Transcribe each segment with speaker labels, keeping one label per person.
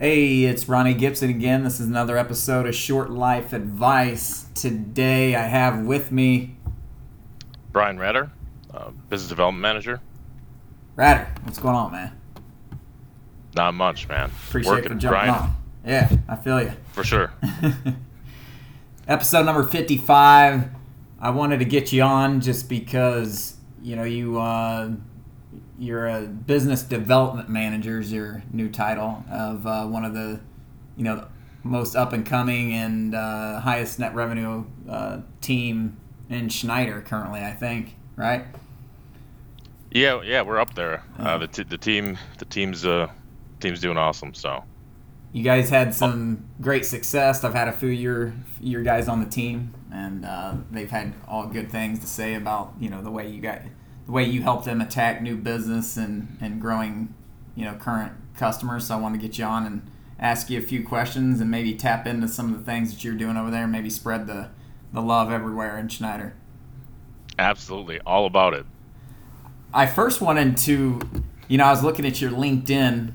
Speaker 1: Hey, it's Ronnie Gibson again. This is another episode of Short Life Advice. Today I have with me
Speaker 2: Brian Ratter, uh, business development manager.
Speaker 1: Ratter. What's going on, man?
Speaker 2: Not much, man.
Speaker 1: Appreciate
Speaker 2: Working,
Speaker 1: for jumping
Speaker 2: grinding,
Speaker 1: on. Yeah, I feel you.
Speaker 2: for sure.
Speaker 1: Episode number 55. I wanted to get you on just because, you know, you uh, you're a business development manager is your new title of uh, one of the, you know, most up and coming and uh, highest net revenue uh, team in Schneider currently, I think, right?
Speaker 2: yeah, yeah, we're up there.
Speaker 1: Uh-huh.
Speaker 2: Uh, the, t- the team, the team's, uh, team's doing awesome. So
Speaker 1: You guys had some great success. I've had a few your your guys on the team, and uh, they've had all good things to say about you know the way you got the way you help them attack new business and and growing you know current customers. So I want to get you on and ask you a few questions and maybe tap into some of the things that you're doing over there. Maybe spread the the love everywhere in Schneider.
Speaker 2: absolutely, all about it.
Speaker 1: I first wanted to, you know, I was looking at your LinkedIn,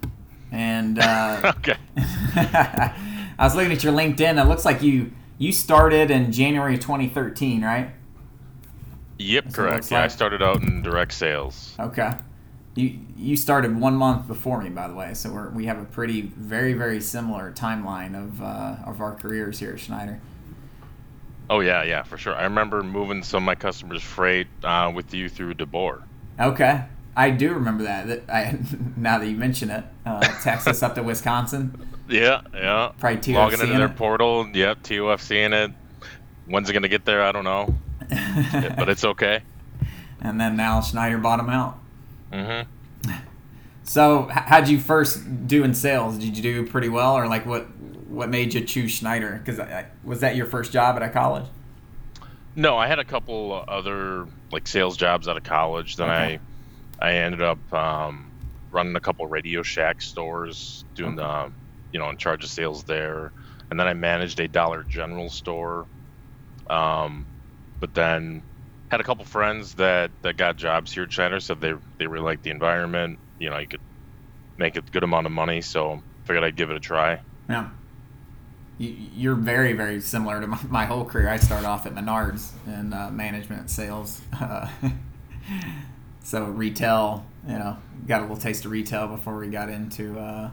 Speaker 1: and uh,
Speaker 2: okay.
Speaker 1: I was looking at your LinkedIn. It looks like you you started in January of 2013, right?
Speaker 2: Yep,
Speaker 1: That's what it
Speaker 2: correct. Yeah, I started out in direct sales.
Speaker 1: Okay. You you started one month before me, by the way. So we're, we have a pretty very very similar timeline of uh, of our careers here at Schneider.
Speaker 2: Oh yeah, yeah, for sure. I remember moving some of my customers' freight uh, with you through DeBoer.
Speaker 1: Okay. I do remember that. that I, now that you mention it, uh, Texas up to Wisconsin.
Speaker 2: Yeah, yeah.
Speaker 1: Probably
Speaker 2: Logging
Speaker 1: TOFC
Speaker 2: into
Speaker 1: in
Speaker 2: their
Speaker 1: it.
Speaker 2: portal. Yep, TOFC in it. When's it gonna get there? I don't know, but it's okay.
Speaker 1: and then now Schneider bought them out.
Speaker 2: Mm-hmm.
Speaker 1: So, how'd you first do in sales? Did you do pretty well, or like what what made you choose Schneider? Because was that your first job at a college?
Speaker 2: No, I had a couple other like sales jobs out of college. Then
Speaker 1: Okay.
Speaker 2: I I ended up um, running a couple Radio Shack stores, doing the you know in charge of sales there, and then I managed a Dollar General store. Um, but then had a couple friends that that got jobs here at Schneider. Said they they really liked the environment. You know, you could make a good amount of money, so figured I'd give it a try.
Speaker 1: Yeah. You, you're very very similar to my, whole career. I started off at Menards in uh, management and sales. Uh, so retail, you know, got a little taste of retail before we got into, uh,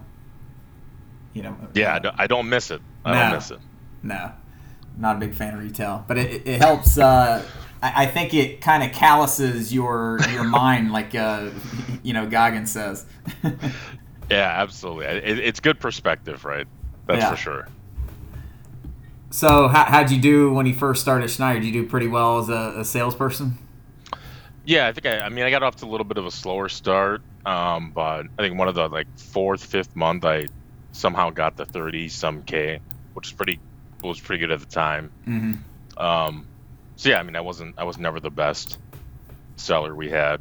Speaker 1: you know.
Speaker 2: Yeah, I don't, I don't miss it. I
Speaker 1: No.
Speaker 2: don't miss it.
Speaker 1: No, not a big fan of retail, but it, it- helps. Uh, I, I think it kind of calluses your your mind, like uh, you know Goggins says.
Speaker 2: Yeah, absolutely. It, it's good perspective, right? That's
Speaker 1: Yeah.
Speaker 2: for sure.
Speaker 1: so, how, how'd you do when you first started Schneider? Did you do pretty well as a, a salesperson?
Speaker 2: Yeah, I think I, I mean I got off to a little bit of a slower start, um, but I think one of the like fourth, fifth month I somehow got the thirty some k, which is pretty was pretty good at the time.
Speaker 1: Mm-hmm.
Speaker 2: Um, so yeah, I mean I wasn't I was never the best seller we had,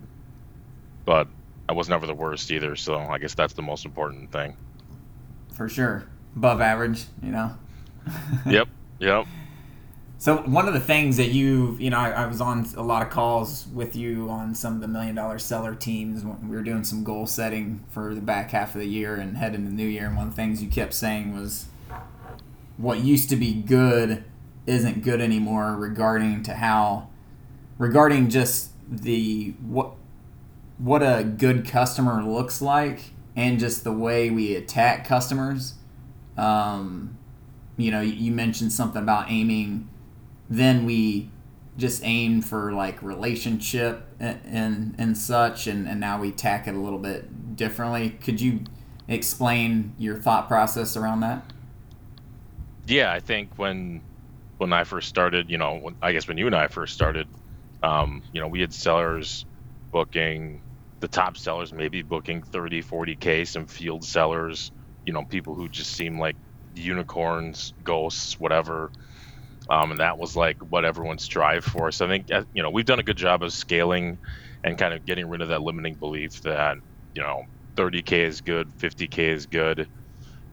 Speaker 2: but I was never the worst either. So I guess that's the most important thing.
Speaker 1: For sure, above average, you know.
Speaker 2: yep, yep.
Speaker 1: So one of the things that you, you know, I, I was on a lot of calls with you on some of the million dollar seller teams when we were doing some goal setting for the back half of the year and heading into the new year. And one of the things you kept saying was, what used to be good isn't good anymore regarding to how, regarding just the what what a good customer looks like and just the way we attack customers. Um, you know, you mentioned something about aiming. Then we just aim for like relationship and and, and such and, and now we tack it a little bit differently. Could you explain your thought process around that
Speaker 2: Yeah, I think when when I first started, you know, when, I guess when you and I first started, um, you know, we had sellers booking the top sellers maybe booking 30, 40k, some field sellers, you know, people who just seem like unicorns, ghosts, whatever. Um, and that was like what everyone strived for. So I think uh, you know we've done a good job of scaling and kind of getting rid of that limiting belief that you know 30k is good, 50k is good.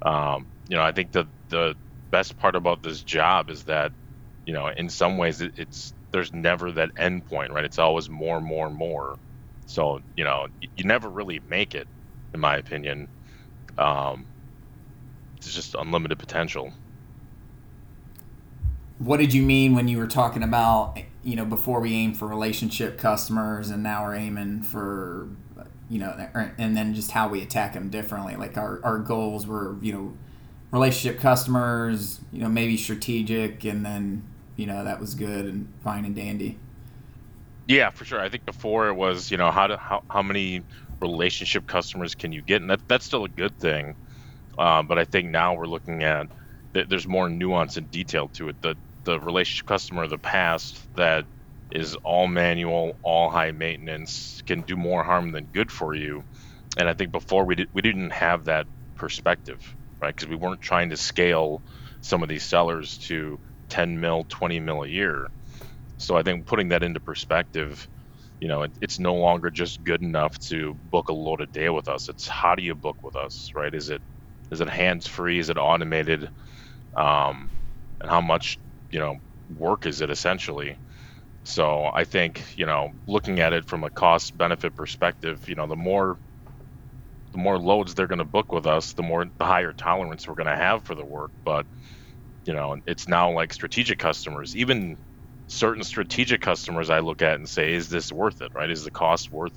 Speaker 2: Um, you know, I think the the best part about this job is that you know in some ways it, it's there's never that end point, right? It's always more, more, more. So you know you never really make it, in my opinion. Um, it's just unlimited potential.
Speaker 1: What did you mean when you were talking about you know before we aim for relationship customers and now we're aiming for you know and then just how we attack them differently like our, our goals were you know relationship customers you know maybe strategic and then you know that was good and fine and dandy.
Speaker 2: Yeah for sure. I think before it was you know how to how, how many relationship customers can you get? And that, that's still a good thing. Uh, but i think now we're looking at there's more nuance and detail to it. The the relationship customer of the past that is all manual, all high maintenance, can do more harm than good for you. And I think before we did, we didn't have that perspective, right? Because we weren't trying to scale some of these sellers to 10 mil, 20 mil a year. So I think putting that into perspective, you know, it, it's no longer just good enough to book a load a day with us. It's how do you book with us, right? Is it is it hands free? Is it automated? Um, and how much you know work is it essentially? So I think you know, looking at it from a cost benefit perspective, you know, the more the more loads they're going to book with us, the more the higher tolerance we're going to have for the work. But you know, it's now like strategic customers, even certain strategic customers, I look at and say, is this worth it? Right? Is the cost worth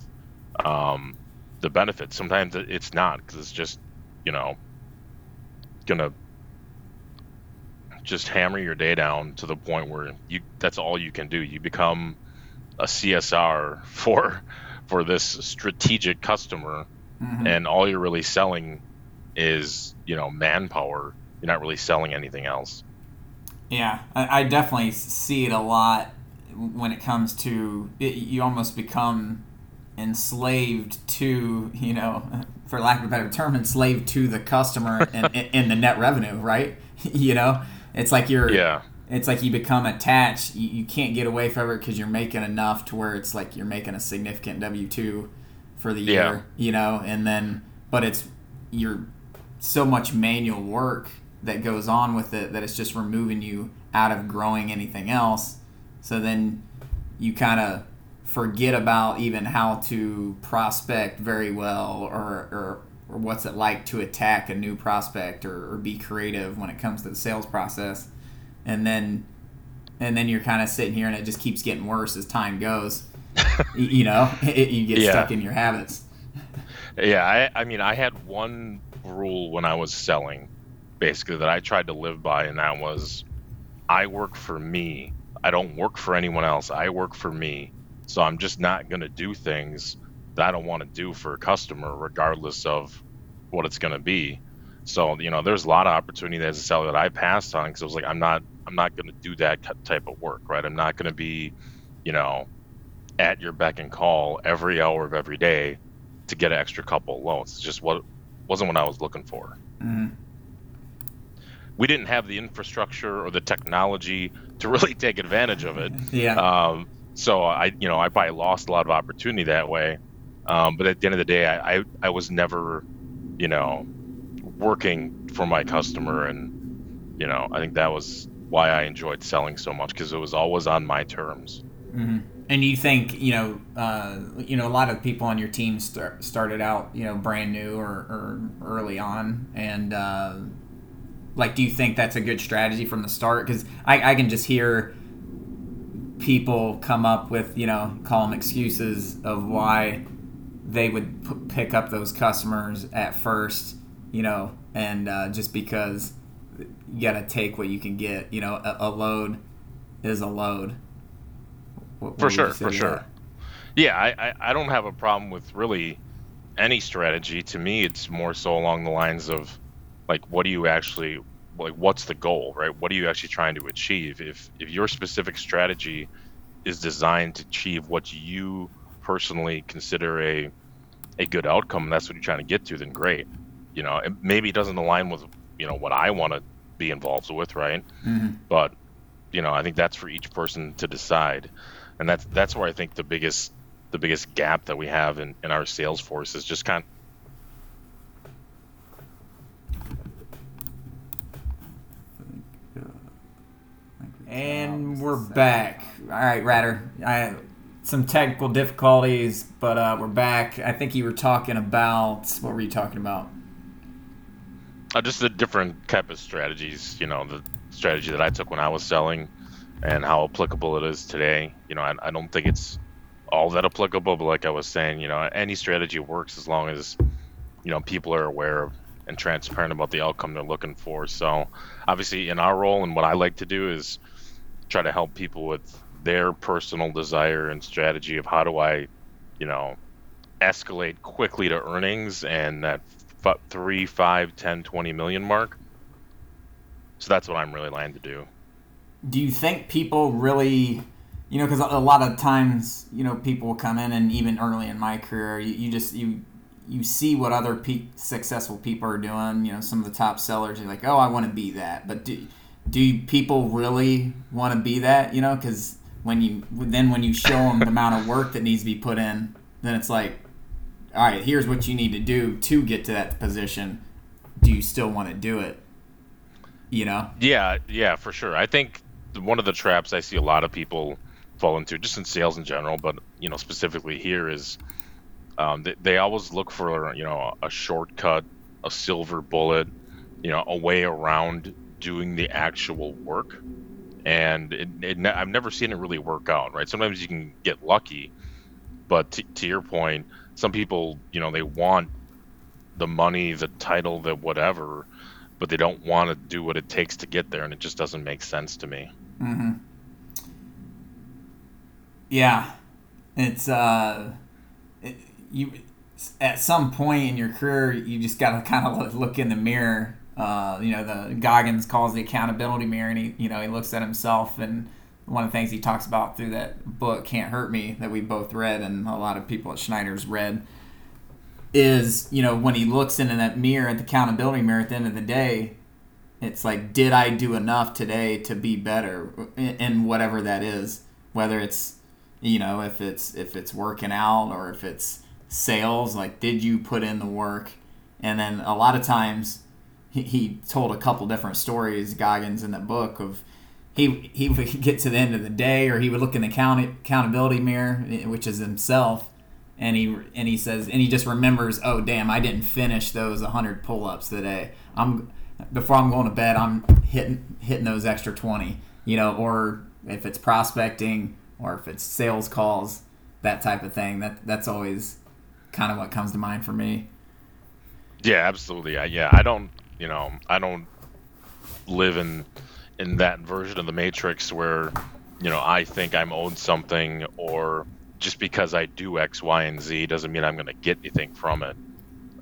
Speaker 2: um, the benefit? Sometimes it's not because it's just you know gonna just hammer your day down to the point where you that's all you can do. You become a CSR for for this strategic customer mm-hmm. and all you're really selling is, you know, manpower. You're not really selling anything else.
Speaker 1: Yeah, I, I definitely see it a lot when it comes to it, you almost become enslaved to you know for lack of a better term enslaved to the customer and in the net revenue right you know it's like you're
Speaker 2: yeah.
Speaker 1: It's like you become attached. You, you can't get away from it because you're making enough to where it's like you're making a significant W two for the year, yeah. you know, and then but it's you're so much manual work that goes on with it that it's just removing you out of growing anything else. So then you kind of forget about even how to prospect very well or, or or what's it like to attack a new prospect or, or be creative when it comes to the sales process and then and then you're kind of sitting here and it just keeps getting worse as time goes you know it, you get yeah. stuck in your habits
Speaker 2: yeah I, I mean i had one rule when i was selling basically that i tried to live by and that was i work for me i don't work for anyone else i work for me so i'm just not going to do things that I don't want to do for a customer, regardless of what it's going to be. So you know, there's a lot of opportunity as a seller that I passed on because I was like, I'm not, I'm not going to do that type of work, right? I'm not going to be, you know, at your beck and call every hour of every day to get an extra couple loans. It's just what wasn't what I was looking for. Mm-hmm. We didn't have the infrastructure or the technology to really take advantage of it.
Speaker 1: yeah.
Speaker 2: Um, so I, you know, I probably lost a lot of opportunity that way. Um, but at the end of the day, I, I, I was never, you know, working for my customer, and you know, I think that was why I enjoyed selling so much because it was always on my terms.
Speaker 1: Mm-hmm. And you think you know, uh, you know, a lot of people on your team start, started out, you know, brand new or, or early on, and uh, like, do you think that's a good strategy from the start? Because I, I can just hear people come up with, you know, call them excuses of why they would p- pick up those customers at first, you know, and uh, just because you got to take what you can get, you know, a, a load is a load.
Speaker 2: What, for what sure, for sure. Yeah, I, I, I don't have a problem with really any strategy. To me, it's more so along the lines of like, what do you actually like? What's the goal, right? What are you actually trying to achieve? If if your specific strategy is designed to achieve what you personally consider a a good outcome and that's what you're trying to get to then great you know it maybe it doesn't align with you know what i want to be involved with right mm-hmm. but you know i think that's for each person to decide and that's that's where i think the biggest the biggest gap that we have in, in our sales force is just kind of
Speaker 1: And we're back. All right, Ratter. I some technical difficulties, but uh, we're back. I think you were talking about what were you talking about?
Speaker 2: Uh, just the different type of strategies. You know, the strategy that I took when I was selling, and how applicable it is today. You know, I, I don't think it's all that applicable, but like I was saying, you know, any strategy works as long as you know people are aware of and transparent about the outcome they're looking for. So, obviously, in our role and what I like to do is try to help people with their personal desire and strategy of how do I, you know, escalate quickly to earnings and that f- 3, 5, 10, 20 million mark. So that's what I'm really lying to do.
Speaker 1: Do you think people really, you know, because a lot of times, you know, people come in and even early in my career, you, you just, you, you see what other pe- successful people are doing. You know, some of the top sellers. You're like, oh, I want to be that. But do do people really want to be that? You know, because when you then when you show them the amount of work that needs to be put in, then it's like, all right, here's what you need to do to get to that position. Do you still want to do it? You know?
Speaker 2: Yeah, yeah, for sure. I think one of the traps I see a lot of people fall into, just in sales in general, but you know specifically here is um, they, they always look for you know a shortcut, a silver bullet, you know, a way around doing the actual work. And it, it, I've never seen it really work out, right? Sometimes you can get lucky, but t- to your point, some people, you know, they want the money, the title, the whatever, but they don't want to do what it takes to get there, and it just doesn't make sense to me.
Speaker 1: Mm-hmm. Yeah, it's uh, it, you at some point in your career, you just got to kind of look in the mirror. Uh, you know, the Goggins calls the accountability mirror, and he, you know, he looks at himself, and one of the things he talks about through that book, "Can't Hurt Me," that we both read, and a lot of people at Schneider's read, is you know when he looks into that mirror at the accountability mirror at the end of the day, it's like, did I do enough today to be better? In, whatever that is, whether it's you know if it's if it's working out or if it's sales like did you put in the work? And then a lot of times he, he told a couple different stories goggins in the book of he he would get to the end of the day or he would look in the count, accountability mirror eh, which is himself and he and he says and he just remembers oh damn i didn't finish those 100 pull-ups today. I'm before i'm going to bed i'm hitting hitting those extra 20 you know or if it's prospecting or if it's sales calls that type of thing that that's always kind of what comes to mind for me.
Speaker 2: Yeah, absolutely. I, yeah, I don't, you know, I don't live in in that version of the Matrix where, you know, I think I'm owed something, or just because I do X, Y, and Z doesn't mean I'm going to get anything from it.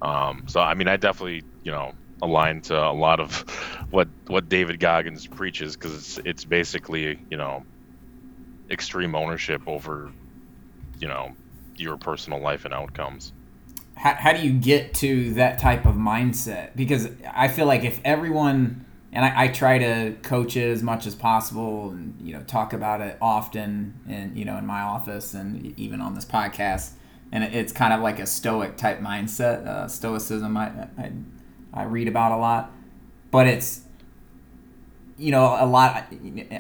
Speaker 2: Um, so, I mean, I definitely, you know, align to a lot of what what David Goggins preaches because it's it's basically, you know, extreme ownership over, you know, your personal life and outcomes.
Speaker 1: How, how do you get to that type of mindset? Because I feel like if everyone, and I, I try to coach it as much as possible and, you know, talk about it often and, you know, in my office and even on this podcast. And it's kind of like a stoic type mindset, uh, stoicism I, I, I read about a lot. But it's, you know, a lot.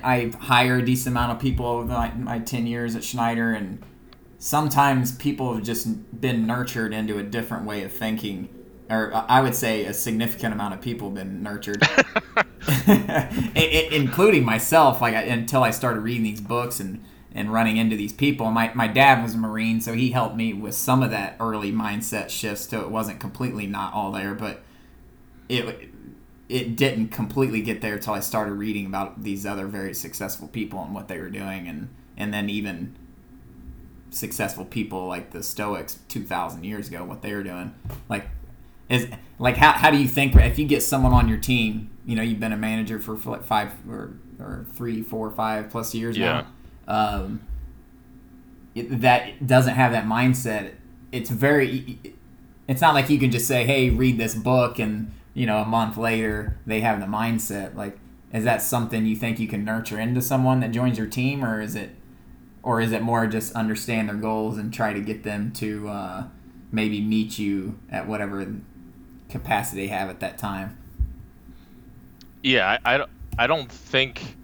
Speaker 1: I hire a decent amount of people over my, my 10 years at Schneider, and sometimes people have just been nurtured into a different way of thinking or I would say a significant amount of people have been nurtured, including myself. Like I, until I started reading these books and, and running into these people. My my dad was a Marine, so he helped me with some of that early mindset shifts. So it wasn't completely not all there, but it it didn't completely get there until I started reading about these other very successful people and what they were doing, and and then even successful people like the Stoics 2,000 years ago, what they were doing. Like, is like how, how do you think if you get someone on your team, you know, you've been a manager for, for like five or, or three, four, five plus years yeah. now, um, it, that doesn't have that mindset. It's very, it's not like you can just say, hey, read this book and, you know, a month later they have the mindset. Like, is that something you think you can nurture into someone that joins your team or is it or is it more just understand their goals and try to get them to uh, maybe meet you at whatever capacity they have at that time?
Speaker 2: Yeah, I, I, don't, I don't think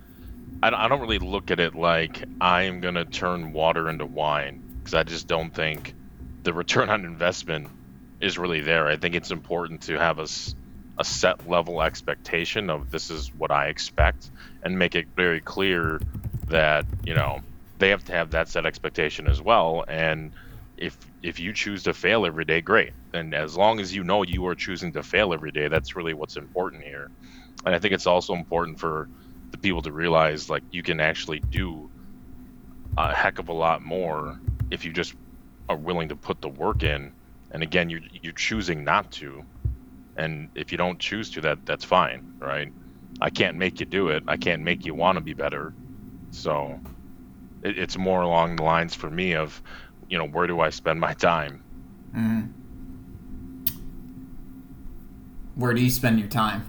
Speaker 2: I don't, I don't really look at it like I'm gonna turn water into wine because I just don't think the return on investment is really there. I think it's important to have us a set level expectation of this is what I expect and make it very clear that, you know, they have to have that set expectation as well. And if if you choose to fail every day great. And as long as you know you are choosing to fail every day that's really what's important here. And i think it's also important for the people to realize like you can actually do a heck of a lot more if you just are willing to put the work in. And again you're you're choosing not to and if you don't choose to that that's fine right? I can't make you do it. I can't make you want to be better. So it, it's more along the lines for me of you know where do i spend my time?
Speaker 1: Mm-hmm. where do you spend your time?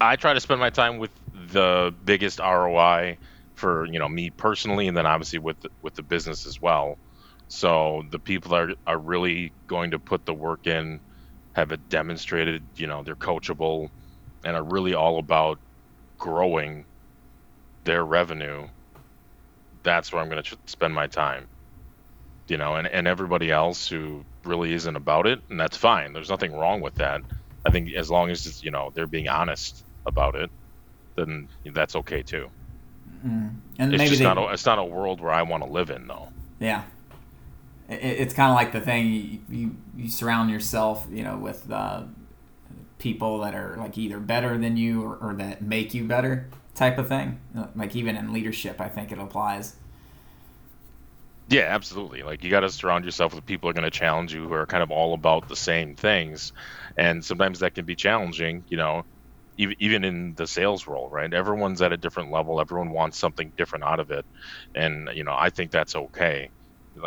Speaker 2: I try to spend my time with the biggest roi for you know me personally and then obviously with the, with the business as well. So the people that are, are really going to put the work in have it demonstrated you know they're coachable and are really all about growing their revenue that's where i'm going to spend my time you know, and, and everybody else who really isn't about it, and that's fine. There's nothing wrong with that. I think as long as you know they're being honest about it, then that's okay too.
Speaker 1: Mm. And
Speaker 2: it's
Speaker 1: maybe
Speaker 2: just
Speaker 1: they,
Speaker 2: not a, it's not a world where I want to live in though.
Speaker 1: Yeah, it, it's kind of like the thing you, you, you surround yourself, you know, with uh, people that are like either better than you or, or that make you better type of thing. Like even in leadership, I think it applies.
Speaker 2: Yeah, absolutely. Like you got to surround yourself with people who are going to challenge you who are kind of all about the same things, and sometimes that can be challenging. You know, even even in the sales role, right? Everyone's at a different level. Everyone wants something different out of it, and you know, I think that's okay.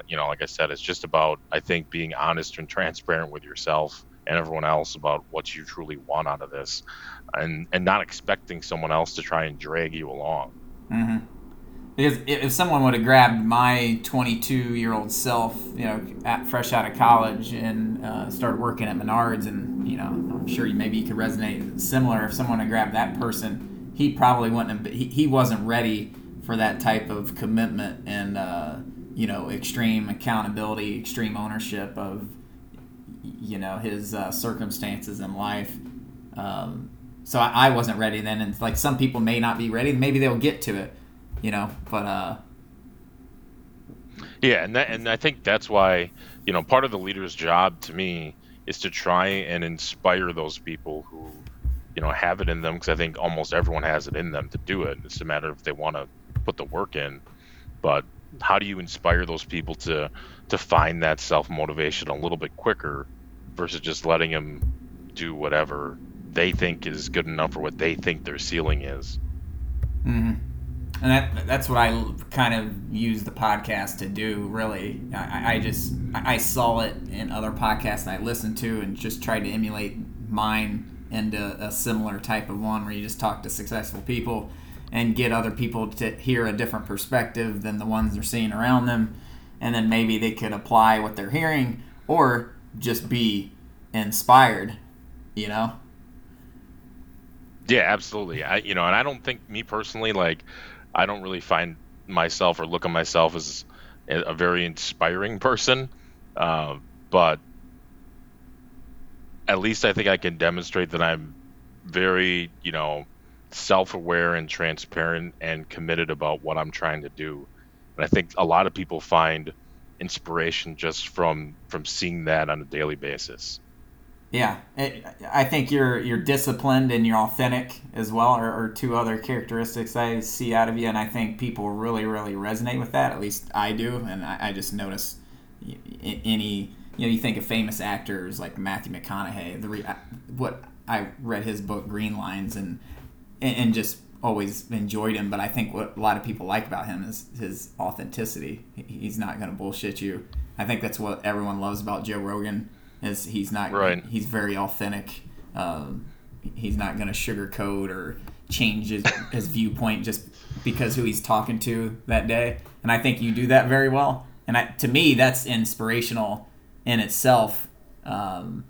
Speaker 2: You know, like I said, it's just about I think being honest and transparent with yourself and everyone else about what you truly want out of this, and and not expecting someone else to try and drag you along.
Speaker 1: Mm-hmm. Because if someone would have grabbed my 22 year old self, you know, at, fresh out of college and uh, started working at Menards, and you know, I'm sure you, maybe you could resonate similar. If someone had grabbed that person, he probably wouldn't have. He, he wasn't ready for that type of commitment and uh, you know, extreme accountability, extreme ownership of you know his uh, circumstances in life. Um, so I, I wasn't ready then, and like some people may not be ready. Maybe they'll get to it you know. But uh,
Speaker 2: yeah, and that, and I think that's why you know part of the leader's job to me is to try and inspire those people who you know have it in them because I think almost everyone has it in them to do it. It's a matter of if they want to put the work in. But how do you inspire those people to to find that self motivation a little bit quicker versus just letting them do whatever they think is good enough for what they think their ceiling is?
Speaker 1: Mm-hmm and that that's what I kind of use the podcast to do. Really, I, I just I saw it in other podcasts I listened to and just tried to emulate mine into a similar type of one where you just talk to successful people and get other people to hear a different perspective than the ones they're seeing around them, and then maybe they could apply what they're hearing or just be inspired. You know.
Speaker 2: Yeah, absolutely. I you know, and I don't think me personally like I don't really find myself or look at myself as a very inspiring person, uh, but at least I think I can demonstrate that I'm very, you know, self-aware and transparent and committed about what I'm trying to do. And I think a lot of people find inspiration just from from seeing that on a daily basis.
Speaker 1: Yeah, it, I think you're you're disciplined and you're authentic as well, or, or, two other characteristics I see out of you, and I think people really really resonate with that. At least I do, and I, I just notice any you know you think of famous actors like Matthew McConaughey. The re, what I read his book Greenlights and and just always enjoyed him, but I think what a lot of people like about him is his authenticity. He's not going to bullshit you. I think that's what everyone loves about Joe Rogan is he's not
Speaker 2: right.
Speaker 1: He's very authentic. Um, he's not going to sugarcoat or change his, his viewpoint just because who he's talking to that day. And I think you do that very well. And I, to me, that's inspirational in itself, um,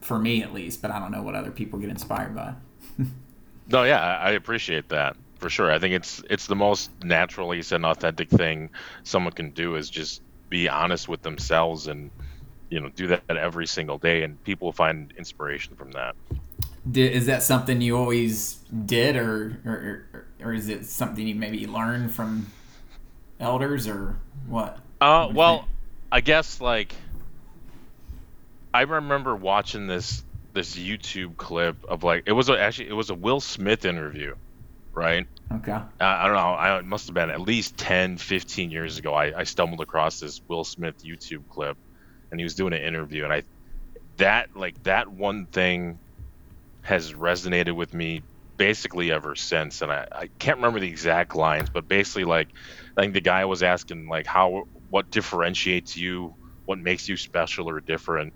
Speaker 1: for me at least. But I don't know what other people get inspired by.
Speaker 2: No, yeah, I appreciate that for sure. I think it's it's the most naturally and authentic thing someone can do is just be honest with themselves and you know do that every single day, and people find inspiration from that.
Speaker 1: Did, is that something you always did, or, or or is it something you maybe learned from elders, or what?
Speaker 2: Uh, what well? I guess like I remember watching this this YouTube clip of like it was a, actually it was a Will Smith interview, right?
Speaker 1: Okay. Uh,
Speaker 2: I don't know. I, it must have been at least 10, 15 years ago. I, I stumbled across this Will Smith YouTube clip, and he was doing an interview, and I that like that one thing has resonated with me basically ever since. And I, I can't remember the exact lines, but basically like I think the guy was asking like how what differentiates you, what makes you special or different,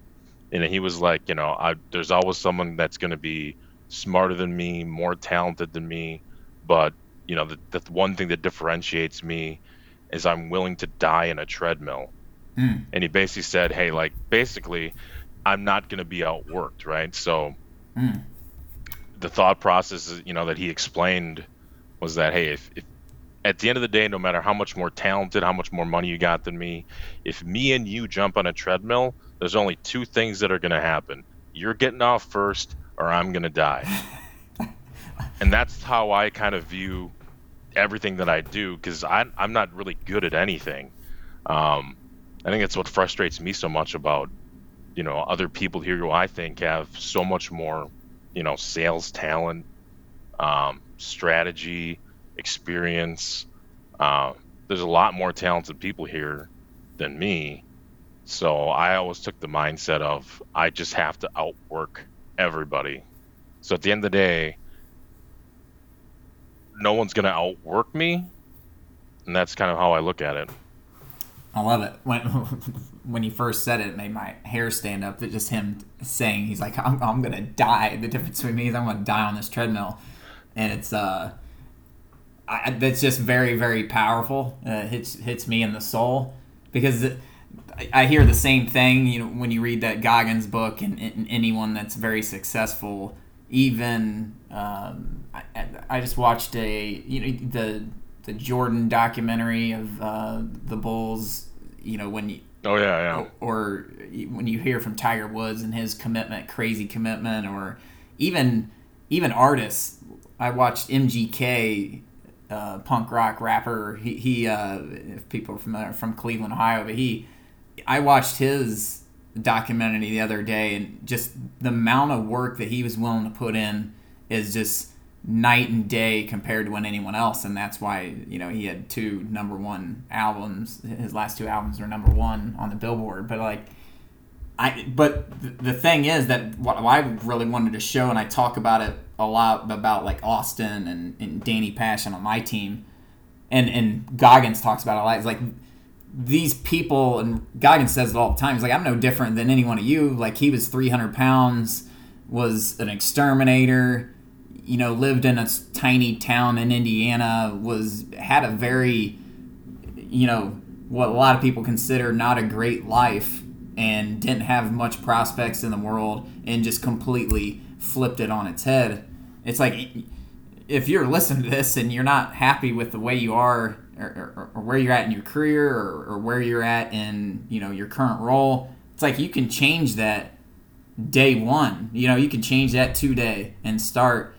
Speaker 2: and he was like, you know, I, there's always someone that's going to be smarter than me, more talented than me, but you know, the, the one thing that differentiates me is I'm willing to die in a treadmill. Mm. And he basically said, hey, like basically, I'm not going to be outworked, right? So mm. the thought process, you know, that he explained was that, hey, if, if at the end of the day, no matter how much more talented, how much more money you got than me, if me and you jump on a treadmill, there's only two things that are going to happen. You're getting off first, or I'm going to die. and that's how I kind of view everything that I do because I'm not really good at anything. Um, I think that's what frustrates me so much about, you know, other people here who I think have so much more, you know, sales talent, um, strategy, experience. Uh, there's a lot more talented people here than me. So I always took the mindset of I just have to outwork everybody. So at the end of the day, no one's going to outwork me. And that's kind of how I look at it.
Speaker 1: I love it. When when he first said it, it made my hair stand up. That just him saying he's like, I'm, I'm gonna die. The difference between me is I'm gonna die on this treadmill, and it's uh I, that's just very very powerful. Uh, hits hits me in the soul because I, I hear the same thing. You know, when you read that Goggins book, and, and anyone that's very successful, even um, I, I just watched a you know the the Jordan documentary of uh, the Bulls. You know when you
Speaker 2: oh yeah yeah
Speaker 1: or, or when you hear from Tiger Woods and his commitment, crazy commitment, or even even artists. I watched MGK uh, punk rock rapper. He, he uh, if people are familiar from Cleveland, Ohio, but he, I watched his documentary the other day, and just the amount of work that he was willing to put in is just night and day compared to when anyone else, and that's why you know he had two number one albums. His last two albums are number one on the Billboard, but like. I, but the thing is that what I really wanted to show, and I talk about it a lot about like Austin and, and Danny Passion on my team, and and Goggins talks about it a lot. Like these people, and Goggins says it all the time. He's like, I'm no different than any one of you. Like he was 300 pounds, was an exterminator, you know, lived in a tiny town in Indiana, was had a very, you know, what a lot of people consider not a great life, and didn't have much prospects in the world, and just completely flipped it on its head. It's like if you're listening to this and you're not happy with the way you are or, or, or where you're at in your career or, or, where you're at in you know your current role, it's like you can change that day one. You know, you can change that today and start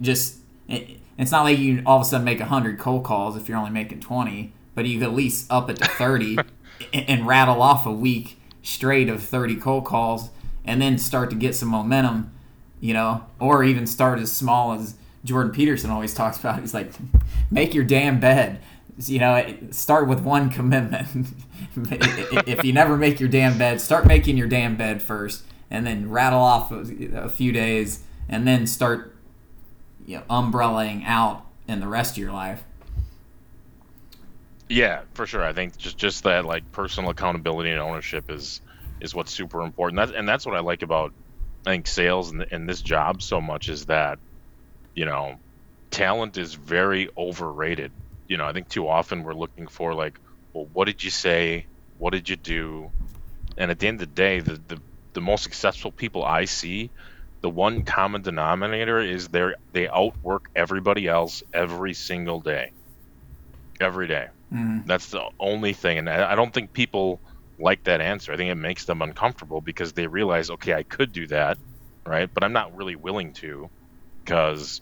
Speaker 1: just. It, it's not like you all of a sudden make 100 cold calls if you're only making 20, but you could at least up it to 30 and, and rattle off a week straight of 30 cold calls and then start to get some momentum, you know, or even start as small as Jordan Peterson always talks about. He's like, make your damn bed. You know, start with one commitment. if you never make your damn bed, start making your damn bed first, and then rattle off a, few days, and then start, you know, umbrellaing out in the rest of your life.
Speaker 2: Yeah, for sure. I think just just that like personal accountability and ownership is is what's super important. That's, and that's what I like about I think sales and, and this job so much is that you know talent is very overrated. You know, I think too often we're looking for like, well, what did you say? What did you do? And at the end of the day, the the, the most successful people I see, the one common denominator is they they outwork everybody else every single day. Every day. Mm-hmm. That's the only thing, and I, I don't think people like that answer. I think it makes them uncomfortable because they realize, okay, I could do that, right? But I'm not really willing to because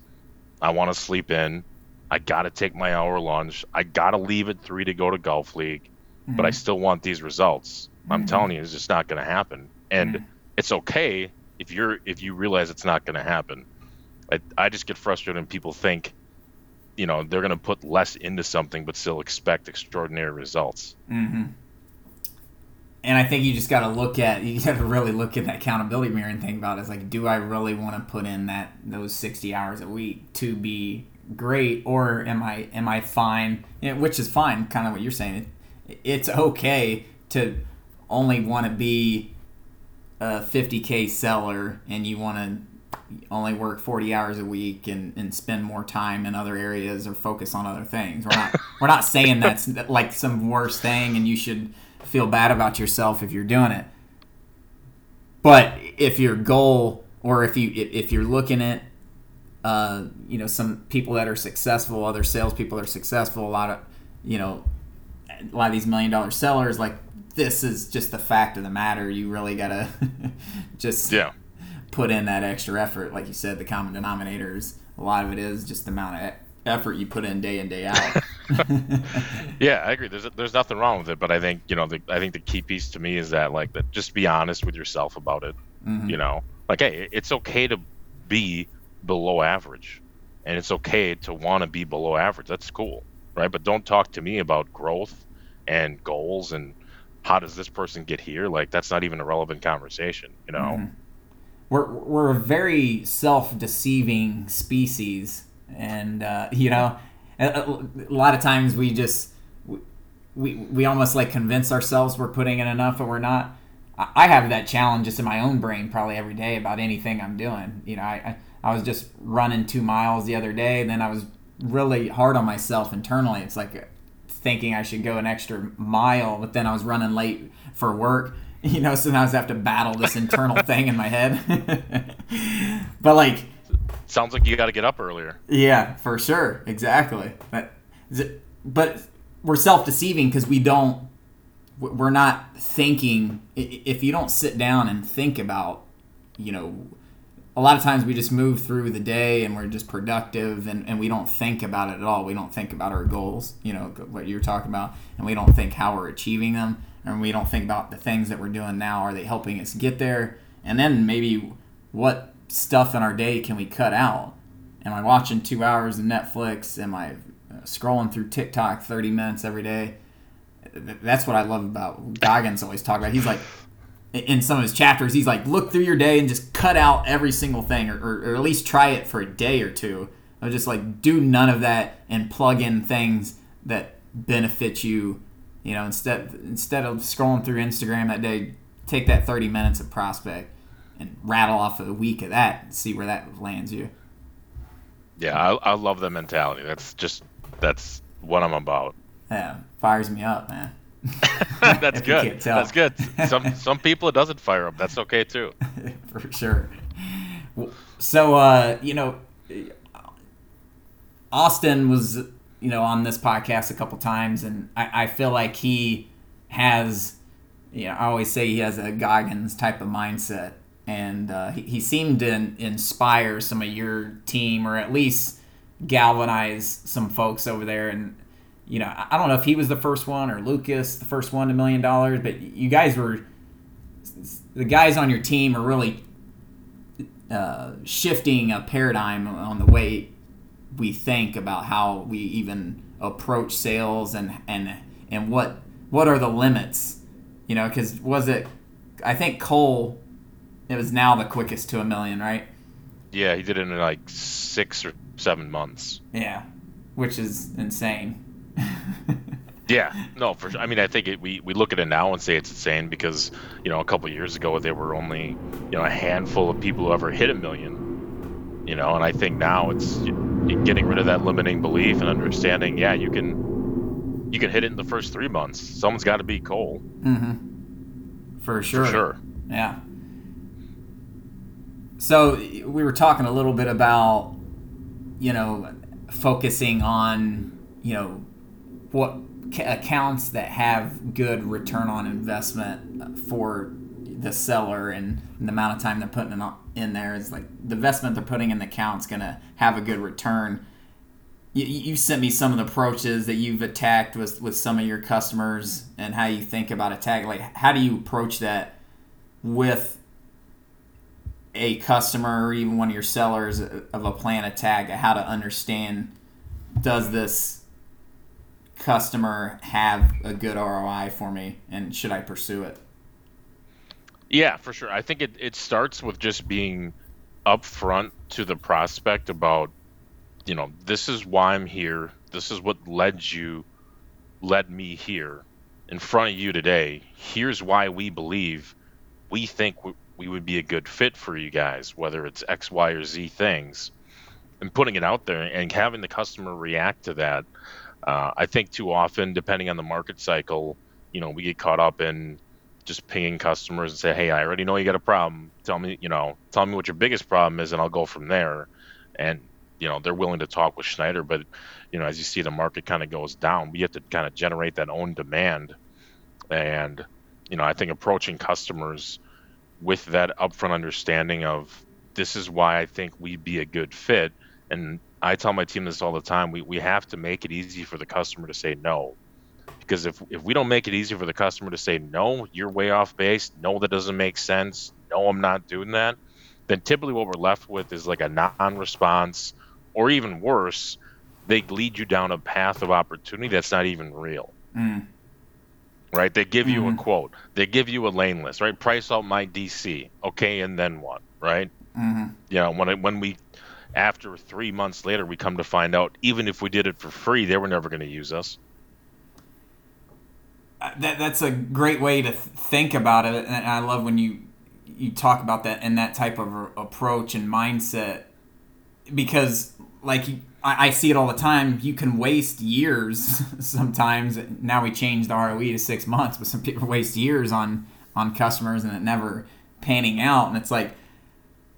Speaker 2: I want to sleep in. I got to take my hour lunch. I got to leave at three to go to golf league, mm-hmm. but I mm-hmm. still want these results. Mm-hmm. I'm telling you, it's just not going to happen. And mm-hmm. it's okay if you're if you realize it's not going to happen. I, I just get frustrated when people think, you know, they're going to put less into something but still expect extraordinary results.
Speaker 1: And I think you just got to look at you got to really look at that accountability mirror and think about it. It's like, do I really want to put in that those sixty hours a week to be great, or am I am I fine? You know, which is fine, kind of what you're saying. It, it's okay to only want to be a 50k seller and you want to only work 40 hours a week and, and spend more time in other areas or focus on other things. We're not we're not saying that's like some worst thing and you should feel bad about yourself if you're doing it. But if your goal or if you if you're looking at uh, you know some people that are successful, other salespeople that are successful, a lot of you know a lot of these million dollar sellers like this is just the fact of the matter. You really gotta just
Speaker 2: yeah
Speaker 1: put in that extra effort. Like you said, the common denominators, a lot of it is just the amount of effort you put in day in day out.
Speaker 2: yeah, I agree. There's there's nothing wrong with it, but I think you know the I think the key piece to me is that like that just be honest with yourself about it. Mm-hmm. You know, like hey, it's okay to be below average, and it's okay to want to be below average. That's cool, right? But don't talk to me about growth and goals and how does this person get here? Like that's not even a relevant conversation, you know. Mm-hmm
Speaker 1: we're we're a very self-deceiving species, and uh, you know, a, a, lot of times we just we we almost like convince ourselves we're putting in enough, and we're not. I have that challenge just in my own brain probably every day about anything I'm doing. You know, I, I, I was just running two miles the other day, and then I was really hard on myself internally. It's like thinking I should go an extra mile, but then I was running late for work you know, sometimes I have to battle this internal thing in my head. but like,
Speaker 2: sounds like you got to get up earlier.
Speaker 1: Yeah, for sure, exactly. But but we're self-deceiving because we don't. We're not thinking. If you don't sit down and think about, you know, a lot of times we just move through the day and we're just productive and, and we don't think about it at all. We don't think about our goals, you know, what you're talking about, and we don't think how we're achieving them and we don't think about the things that we're doing now. Are they helping us get there? And then maybe what stuff in our day can we cut out? Am I watching two hours of Netflix? Am I uh, scrolling through TikTok 30 minutes every day? That's what I love about Goggins always talk about. He's like, in some of his chapters, he's like, look through your day and just cut out every single thing, or, or, or at least try it for a day or two. Or just like do none of that and plug in things that benefit you you know, instead instead of scrolling through Instagram that day, take that 30 minutes of prospect and rattle off a week of that and see where that lands you.
Speaker 2: Yeah, I, I love that mentality. That's just that's what I'm about.
Speaker 1: Yeah, fires me up, man.
Speaker 2: that's good. That's good. Some some people it doesn't fire up. That's okay too.
Speaker 1: For sure. So uh, you know, Austin was you know, on this podcast a couple times, and I, I feel like he has, you know, I always say he has a Goggins type of mindset, and uh, he, he seemed to inspire some of your team, or at least galvanize some folks over there. And you know, I don't know if he was the first one or Lucas the first one to million dollars, but you guys were the guys on your team are really uh, shifting a paradigm on the way we think about how we even approach sales and and and what what are the limits you know because was it i think cole it was now the quickest to a million right?
Speaker 2: Yeah he did it in like six or seven months.
Speaker 1: Yeah which is insane.
Speaker 2: Yeah no for sure i mean i think it, we, we look at it now and say it's insane because you know a couple years ago there were only you know a handful of people who ever hit a million you know and i think now it's getting rid of that limiting belief and understanding yeah you can you can hit it in the first three months. Someone's got to be cole
Speaker 1: mm-hmm. for sure.
Speaker 2: for sure.
Speaker 1: Yeah so we were talking a little bit about you know focusing on you know what accounts that have good return on investment for the seller and, the amount of time they're putting in, in there is like the investment they're putting in the account's going to have a good return. You, you sent me some of the approaches that you've attacked with, with some of your customers and how you think about attack. Like, how do you approach that with a customer or even one of your sellers of a plan a tag How to understand does this customer have a good ROI for me and should I pursue it?
Speaker 2: Yeah, for sure. I think it, it starts with just being upfront to the prospect about, you know, this is why I'm here. This is what led you, led me here in front of you today. Here's why we believe we think we would be a good fit for you guys, whether it's X, Y, or Z things, and putting it out there and having the customer react to that. Uh, I think too often, depending on the market cycle, you know, we get caught up in just pinging customers and say, "Hey, I already know you got a problem. Tell me, you know, tell me what your biggest problem is, and I'll go from there." And you know, they're willing to talk with Schneider, but you know, as you see, the market kind of goes down. We have to kind of generate that own demand, and you know, I think approaching customers with that upfront understanding of this is why I think we'd be a good fit, and I tell my team this all the time. We we have to make it easy for the customer to say no because if if we don't make it easy for the customer to say no, you're way off base, no, that doesn't make sense, no, I'm not doing that, then typically what we're left with is like a non-response, or even worse, they lead you down a path of opportunity that's not even real. Mm. Right? They give you mm-hmm. a quote. They give you a lane list. Right? Price out my DC. Okay, and then what? Right? Mm-hmm. You know, when it, when we after three months later, we come to find out even if we did it for free, they were never going to use us
Speaker 1: that that's a great way to think about it, and I love when you you talk about that and that type of approach and mindset because like I, I see it all the time. You can waste years sometimes. Now we changed the ROE to six months, but some people waste years on on customers and it never panning out. And it's like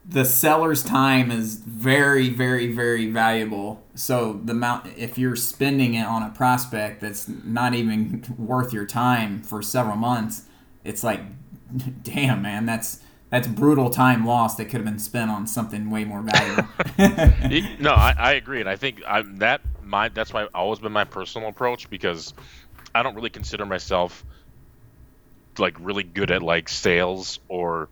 Speaker 1: the seller's time is very, very, very valuable. So the amount, if you're spending it on a prospect that's not even worth your time for several months, it's like, damn, man, that's that's brutal time lost that could have been spent on something way more valuable.
Speaker 2: no, I, I agree, and I think I'm that my that's my always been my personal approach because I don't really consider myself like really good at like sales or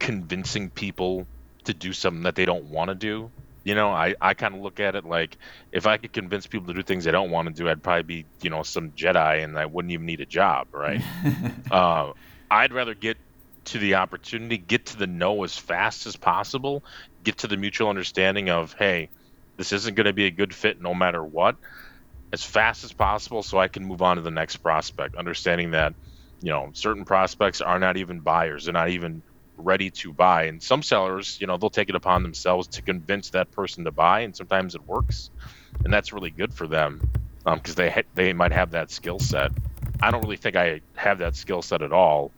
Speaker 2: convincing people to do something that they don't want to do. You know, I, I kind of look at it like if I could convince people to do things they don't want to do, I'd probably be, you know, some Jedi and I wouldn't even need a job, right? uh, I'd rather get to the opportunity, get to the no as fast as possible, get to the mutual understanding of, hey, this isn't going to be a good fit no matter what, as fast as possible so I can move on to the next prospect, understanding that, you know, certain prospects are not even buyers. They're not even ready to buy. And some sellers, you know, they'll take it upon themselves to convince that person to buy, and sometimes it works, and that's really good for them because um, they ha- they might have that skill set. I don't really think I have that skill set at all.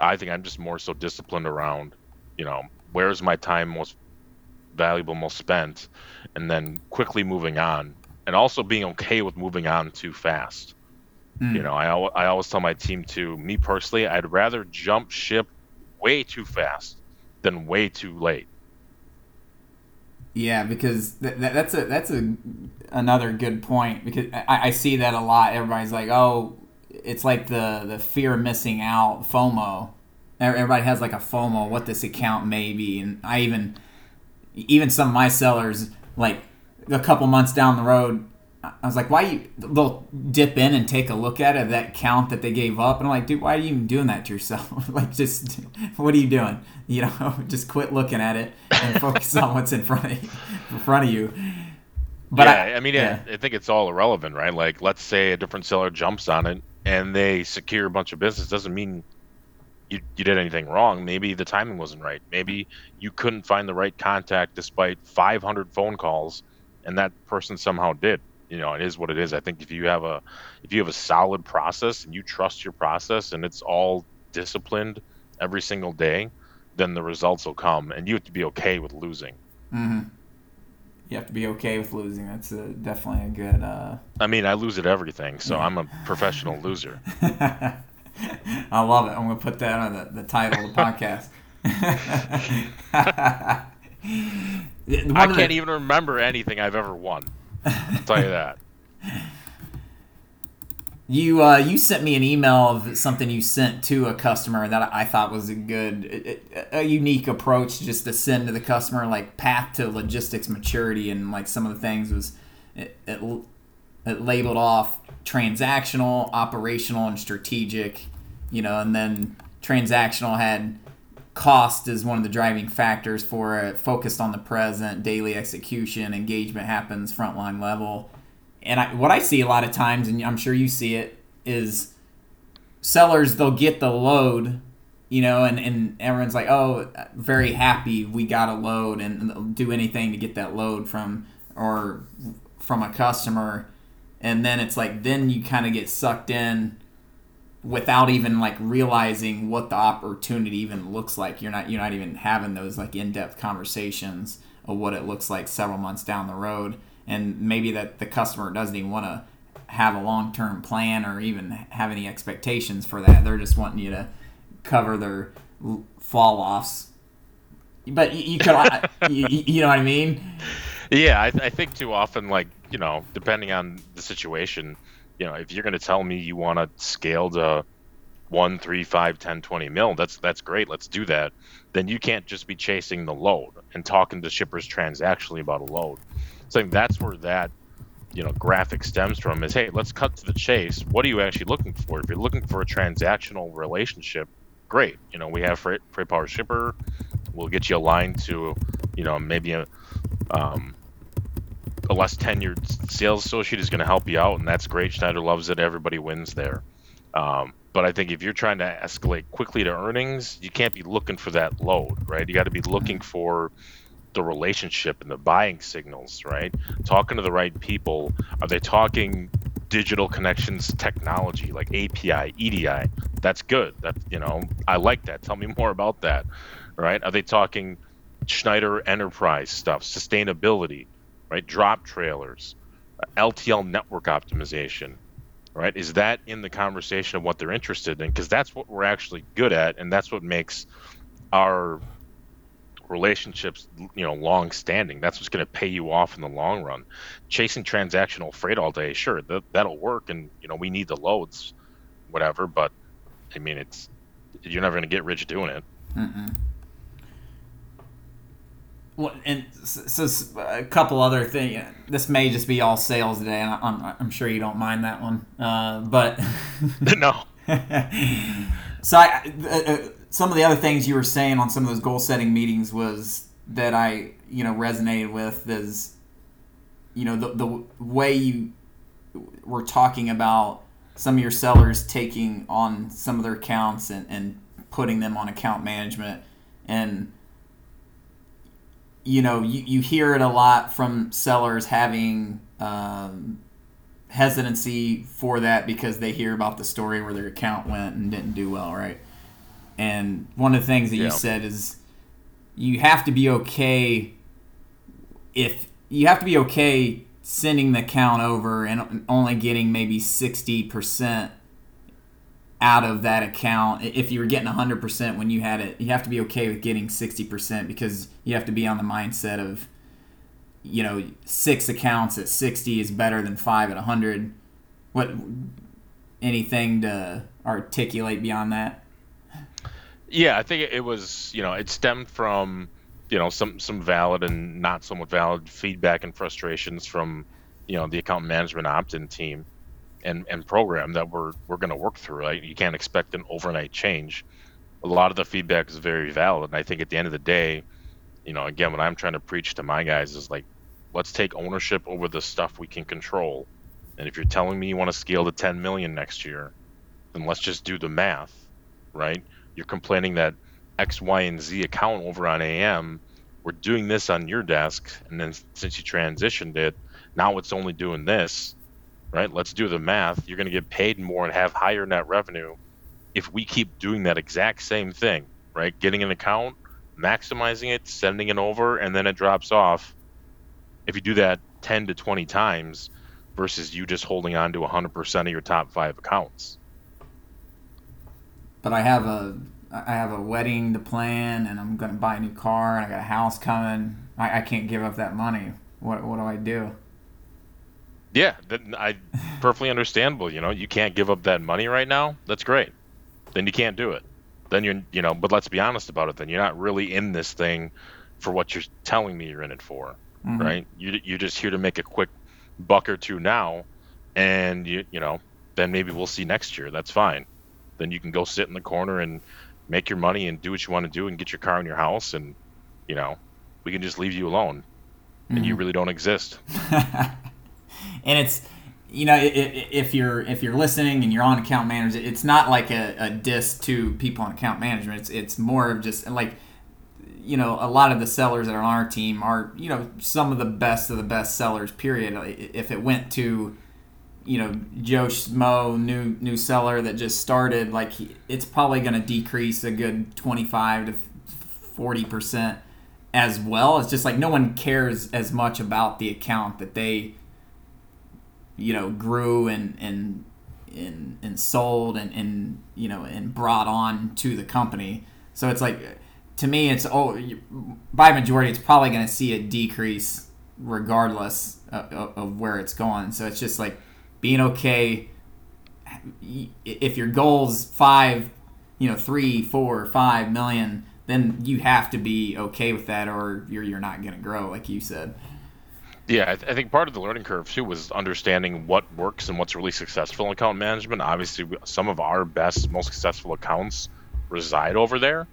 Speaker 2: I think I'm just more so disciplined around, you know, where's my time most valuable, most spent, and then quickly moving on, and also being okay with moving on too fast. Mm. You know, I, I always tell my team to me personally, I'd rather jump ship way too fast than way too late.
Speaker 1: Yeah, because th- th- that's a that's a another good point because I, I see that a lot. Everybody's like, "Oh, it's like the the fear of missing out, FOMO." Everybody has like a FOMO what this account may be, and I even even some of my sellers like a couple months down the road I was like, why you? They'll dip in and take a look at it, that count that they gave up, and I'm like, dude, why are you even doing that to yourself? like, just what are you doing? You know, just quit looking at it and focus on what's in front of you, in front of you.
Speaker 2: But yeah, I, I mean, yeah. I think it's all irrelevant, right? Like, let's say a different seller jumps on it and they secure a bunch of business. Doesn't mean you, you did anything wrong. Maybe the timing wasn't right. Maybe you couldn't find the right contact despite 500 phone calls, and that person somehow did you know it is what it is i think if you have a if you have a solid process and you trust your process and it's all disciplined every single day then the results will come and you have to be okay with losing
Speaker 1: mm-hmm. You have to be okay with losing. That's a, definitely a good. Uh...
Speaker 2: I mean, I lose at everything, so. I'm a professional loser.
Speaker 1: I love it. I'm gonna put that on the, the title of the podcast.
Speaker 2: I can't the... even remember anything I've ever won. I'll tell you that.
Speaker 1: You uh, you sent me an email of something you sent to a customer that I thought was a good, a, unique approach just to send to the customer, like path to logistics maturity, and like some of the things was it, it, it labeled off transactional, operational, and strategic, you know, and then transactional had cost as one of the driving factors for it, focused on the present, daily execution, engagement happens frontline level and I, what I see a lot of times, and I'm sure you see it, is sellers they'll get the load, you know, and, and everyone's like, oh, very happy we got a load, and they'll do anything to get that load from or from a customer, and then it's like then you kind of get sucked in without even like realizing what the opportunity even looks like. You're not you're not even having those like in depth conversations of what it looks like several months down the road and maybe that the customer doesn't even want to have a long term plan or even have any expectations for that. They're just wanting you to cover their fall offs. But you, you could, you, you, know what I mean?
Speaker 2: Yeah, I, I think too often, like you know, depending on the situation, you know, if you're going to tell me you want to scale to one, three, five, 10, 20 mil, that's that's great. Let's do that. Then you can't just be chasing the load and talking to shippers transactionally about a load. So that's where that you know graphic stems from is hey let's cut to the chase. What are you actually looking for? If you're looking for a transactional relationship great. You know we have freight, freight power shipper. We'll get you aligned to you know maybe a um, a less tenured sales associate is going to help you out and that's great. Schneider loves it. Everybody wins there. Um, but i think if you're trying to escalate quickly to earnings you can't be looking for that load right? You got to be looking for the relationship and the buying signals, right? Talking to the right people. Are they talking digital connections technology like API, EDI? That's good. That you know, I like that. Tell me more about that, right? Are they talking Schneider enterprise stuff, sustainability, right? Drop trailers, LTL network optimization, right? Is that in the conversation of what they're interested in? Because that's what we're actually good at, and that's what makes our relationships you know long standing that's what's going to pay you off in the long run. Chasing transactional freight all day sure that, that'll work and you know we need the loads whatever but i mean it's you're never going to get rich doing it.
Speaker 1: Mm-mm. well and so, so, a couple other things this may just be all sales today and i'm, I'm sure you don't mind that one uh, but
Speaker 2: no.
Speaker 1: So I, uh, uh some of the other things you were saying on some of those goal setting meetings was that I you know resonated with is you know the the way you were talking about some of your sellers taking on some of their accounts and, and putting them on account management. And you know you, you hear it a lot from sellers having um, hesitancy for that because they hear about the story where their account went and didn't do well right and one of the things that yeah. you said is you have to be okay if you have to be okay sending the count over and only getting maybe 60% out of that account. If you were getting 100% when you had it you have to be okay with getting 60% because you have to be on the mindset of you know six accounts at 60 is better than five at 100 what anything to articulate beyond that
Speaker 2: yeah, I think it was, you know, it stemmed from, you know, some some valid and not somewhat valid feedback and frustrations from, you know, the account management opt-in team and and program that we're we're going to work through. Right? You can't expect an overnight change. A lot of the feedback is very valid, and I think at the end of the day, you know, again, what I'm trying to preach to my guys is like, let's take ownership over the stuff we can control. And if you're telling me you want to scale to 10 million next year, then let's just do the math, right? You're complaining that X, Y, and Z account over on AM, we're doing this on your desk, and then since you transitioned it, now it's only doing this, right? Let's do the math. You're going to get paid more and have higher net revenue if we keep doing that exact same thing, right? Getting an account, maximizing it, sending it over, and then it drops off. if you do that 10 to 20 times versus you just holding on to 100% of your top five accounts.
Speaker 1: But I have a I have a wedding to plan, and I'm going to buy a new car, and I got a house coming. I, I can't give up that money. What what do I do?
Speaker 2: Yeah, I perfectly understandable. You know, you can't give up that money right now. That's great. Then you can't do it. Then you're, you know, but let's be honest about it. Then you're not really in this thing for what you're telling me you're in it for, mm-hmm. right? You you're just here to make a quick buck or two now, and you you know, then maybe we'll see next year. That's fine. Then you can go sit in the corner and make your money and do what you want to do and get your car and your house, and you know, we can just leave you alone, and mm-hmm. you really don't exist.
Speaker 1: and it's you know if you're if you're listening and you're on account management it's not like a, a diss to people on account management it's it's more of just like you know a lot of the sellers that are on our team are you know some of the best of the best sellers period if it went to you know joe schmo new new seller that just started like it's probably going to decrease a good 25 to 40 percent as well. It's just like no one cares as much about the account that they you know grew and and and, and sold and, and you know and brought on to the company. So it's like to me it's oh by majority it's probably going to see a decrease regardless uh, of, of where it's going. So it's just like being okay if your goal's five you know three four five million then you have to be okay with that or you're, you're not going to grow like you said
Speaker 2: yeah, I, th- I, think part of the learning curve too was understanding what works and what's really successful in account management. Obviously, some of our best, most successful accounts reside over there,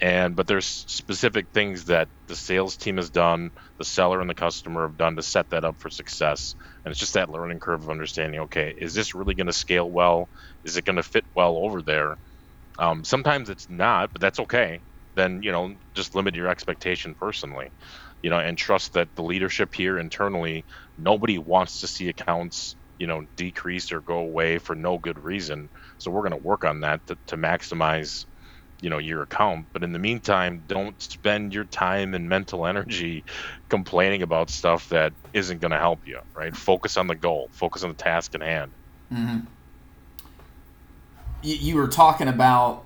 Speaker 2: and but there's specific things that the sales team has done, the seller and the customer have done to set that up for success. And it's just that learning curve of understanding. Okay, is this really going to scale well? Is it going to fit well over there? Um, sometimes it's not, but that's okay. Then you know, just limit your expectation personally you know, and trust that the leadership here internally, nobody wants to see accounts, you know, decrease or go away for no good reason. So we're going to work on that to, to maximize, you know, your account. But in the meantime, don't spend your time and mental energy complaining about stuff that isn't going to help you, right? Focus on the goal, focus on the task in hand.
Speaker 1: Mm-hmm. You, you were talking about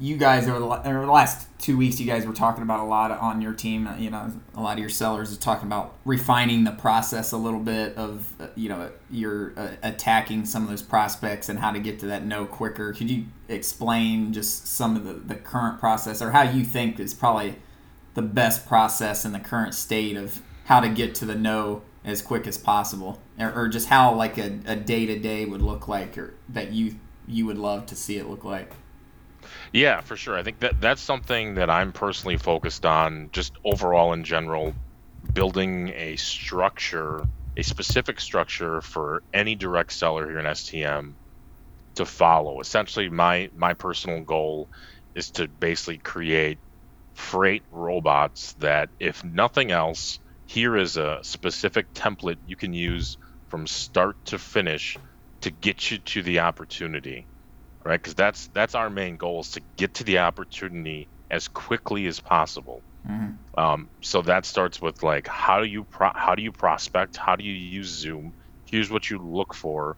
Speaker 1: you guys over the, over the last two weeks, you guys were talking about a lot on your team. You know, a lot of your sellers are talking about refining the process a little bit of you know you're uh, attacking some of those prospects and how to get to that no quicker. Could you explain just some of the, the current process or how you think is probably the best process in the current state of how to get to the no as quick as possible, or, or just how like a day to day would look like, or that you you would love to see it look like.
Speaker 2: Yeah, for sure. I think that that's something that I'm personally focused on, just overall in general, building a structure, a specific structure for any direct seller here in STM to follow. Essentially, my my personal goal is to basically create freight robots that, if nothing else, here is a specific template you can use from start to finish to get you to the opportunity right? Because that's that's our main goal is to get to the opportunity as quickly as possible. Mm-hmm. Um, so that starts with like how do you pro- how do you prospect? How do you use Zoom? Here's what you look for.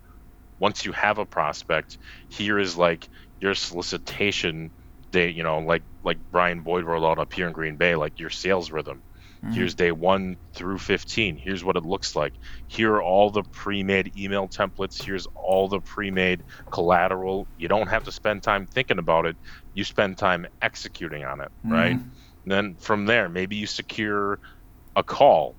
Speaker 2: Once you have a prospect, here is like your solicitation day. You know, like like Brian Boyd rolled out up here in Green Bay, like your sales rhythm. Mm-hmm. Here's day one through 15. Here's what it looks like. Here are all the pre made email templates. Here's all the pre made collateral. You don't have to spend time thinking about it. You spend time executing on it, mm-hmm. right? And then from there, maybe you secure a call,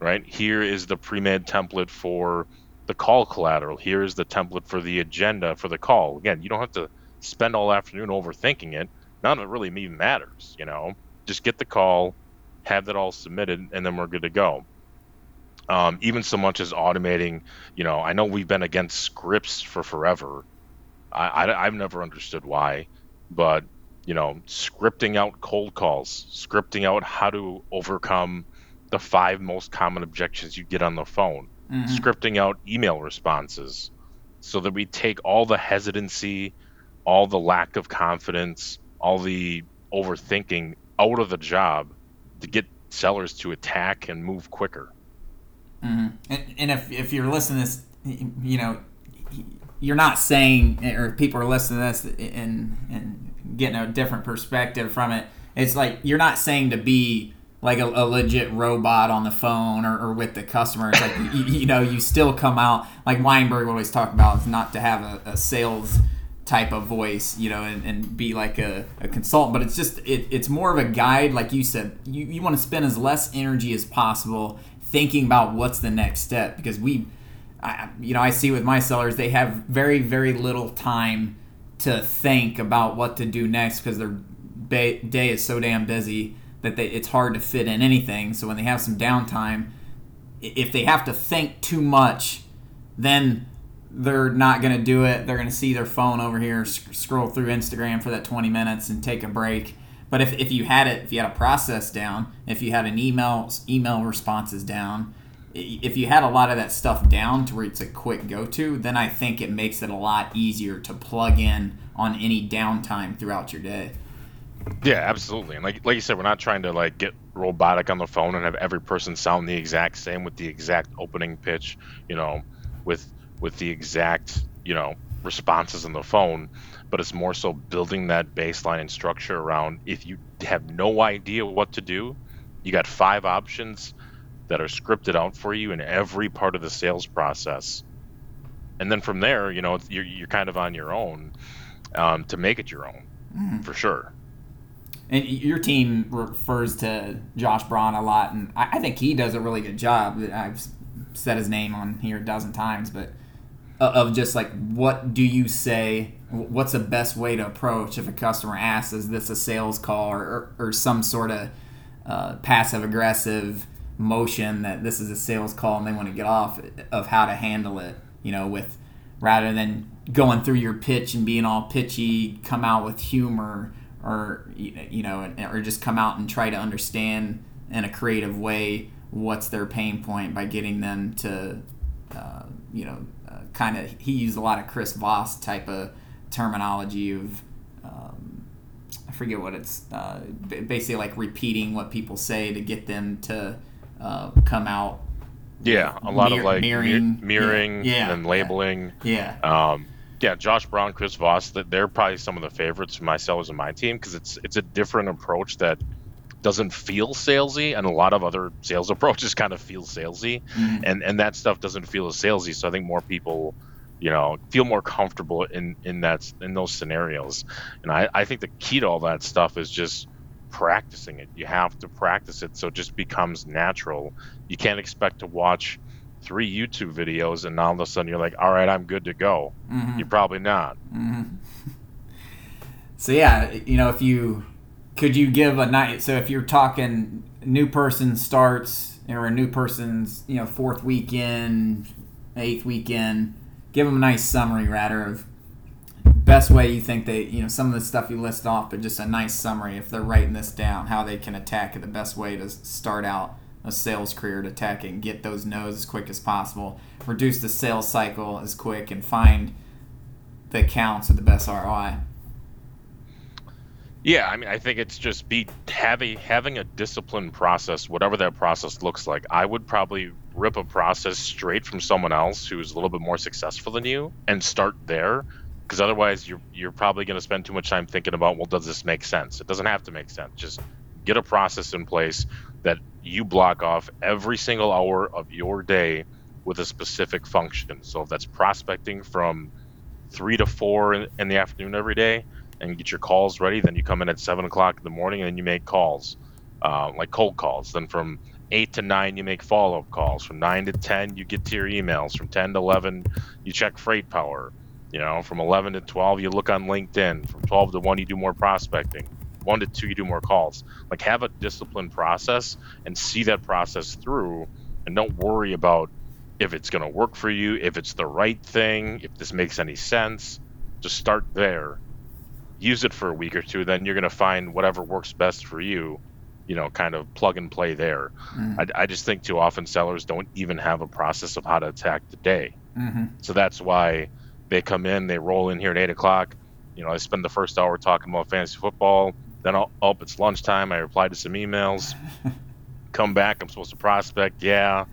Speaker 2: right? Here is the pre made template for the call collateral. Here is the template for the agenda for the call. Again, you don't have to spend all afternoon overthinking it. None of it really even matters, you know? Just get the call have that all submitted, and then we're good to go. Um, even so much as automating, you know, I know we've been against scripts for forever. I, I, I've never understood why, but you know, scripting out cold calls, scripting out how to overcome the five most common objections you get on the phone, mm-hmm. scripting out email responses so that we take all the hesitancy, all the lack of confidence, all the overthinking out of the job to get sellers to attack and move quicker.
Speaker 1: Mm-hmm. And, and if, if you're listening to this, you know, you're not saying, or people are listening to this and, and getting a different perspective from it. It's like you're not saying to be like a, a legit robot on the phone or, or with the customer. It's like, you, you, know, you still come out, like Weinberg always talk about, is not to have a, a sales type of voice, you know, and, and be like a, a consultant. But it's just, it, it's more of a guide. Like you said, you, you want to spend as less energy as possible thinking about what's the next step because we, I, you know, I see with my sellers, they have very, very little time to think about what to do next because their day is so damn busy that they, it's hard to fit in anything. So when they have some downtime, if they have to think too much, then they're not going to do it. They're going to see their phone over here, sc- scroll through Instagram for that 20 minutes and take a break. But if, if you had it, if you had a process down, if you had an email email responses down, if you had a lot of that stuff down to where it's a quick go to, then I think it makes it a lot easier to plug in on any downtime throughout your day.
Speaker 2: Yeah, absolutely. And like like you said, we're not trying to like get robotic on the phone and have every person sound the exact same with the exact opening pitch, you know, with with the exact, you know, responses on the phone, but it's more so building that baseline and structure around if you have no idea what to do, you got five options that are scripted out for you in every part of the sales process. And then from there, you know, you're, you're kind of on your own um, to make it your own, mm. for sure.
Speaker 1: And your team refers to Josh Braun a lot, and I, I think he does a really good job. I've said his name on here a dozen times, but of just like what do you say? What's the best way to approach if a customer asks is this a sales call or, or, or some sort of uh, passive aggressive motion that this is a sales call and they want to get off of how to handle it you know with rather than going through your pitch and being all pitchy come out with humor or you know or just come out and try to understand in a creative way what's their pain point by getting them to uh, you know uh, kind of he used a lot of chris voss type of terminology of um, i forget what it's uh, basically like repeating what people say to get them to uh, come out.
Speaker 2: Yeah a lot of like mirroring, mirroring yeah, yeah, and labeling.
Speaker 1: yeah.
Speaker 2: Um, yeah, Josh Braun, Chris Voss, they're probably some of the favorites for my sellers and my team because it's it's a different approach that doesn't feel salesy, and a lot of other sales approaches kind of feel salesy, mm-hmm. and and that stuff doesn't feel as salesy. So I think more people, you know, feel more comfortable in in that in those scenarios, and I I think the key to all that stuff is just practicing it. You have to practice it so it just becomes natural. You can't expect to watch three YouTube videos and all of a sudden you're like, all right, I'm good to go. Mm-hmm. You're probably not.
Speaker 1: Mm-hmm. So yeah, you know, if you could you give a night. So if you're talking new person starts or a new person's you know fourth weekend, eighth weekend, give them a nice summary rather of best way you think they you know some of the stuff you list off, but just a nice summary if they're writing this down, how they can attack it, the best way to start out a sales career to attack it and get those no's as quick as possible, reduce the sales cycle as quick, and find the accounts with the best ROI.
Speaker 2: Yeah, I mean, I think it's just be having having a disciplined process, whatever that process looks like. I would probably rip a process straight from someone else who's a little bit more successful than you and start there, because otherwise you're you're probably going to spend too much time thinking about, well, does this make sense? It doesn't have to make sense. Just get a process in place that you block off every single hour of your day with a specific function. So if that's prospecting from three to four in, in the afternoon every day, and get your calls ready, then you come in at seven o'clock in the morning and then you make calls, uh, like cold calls. Then from eight to nine, you make follow up calls. From nine to ten, you get to your emails. From ten to eleven, you check freight power. You know, from eleven to twelve, you look on LinkedIn. From twelve to one, you do more prospecting one to two, you do more calls. Like have a disciplined process and see that process through, and don't worry about if it's going to work for you, if it's the right thing, if this makes any sense. Just start there. Use it for a week or two, then you're going to find whatever works best for you. You know, kind of plug and play there. Mm-hmm. I, I, just think too often sellers don't even have a process of how to attack the day. Mm-hmm. So that's why they come in, they roll in here at eight o'clock. You know, I spend the first hour talking about fantasy football then I'll, oh, it's lunchtime. I reply to some emails. come back. I'm supposed to prospect. Yeah.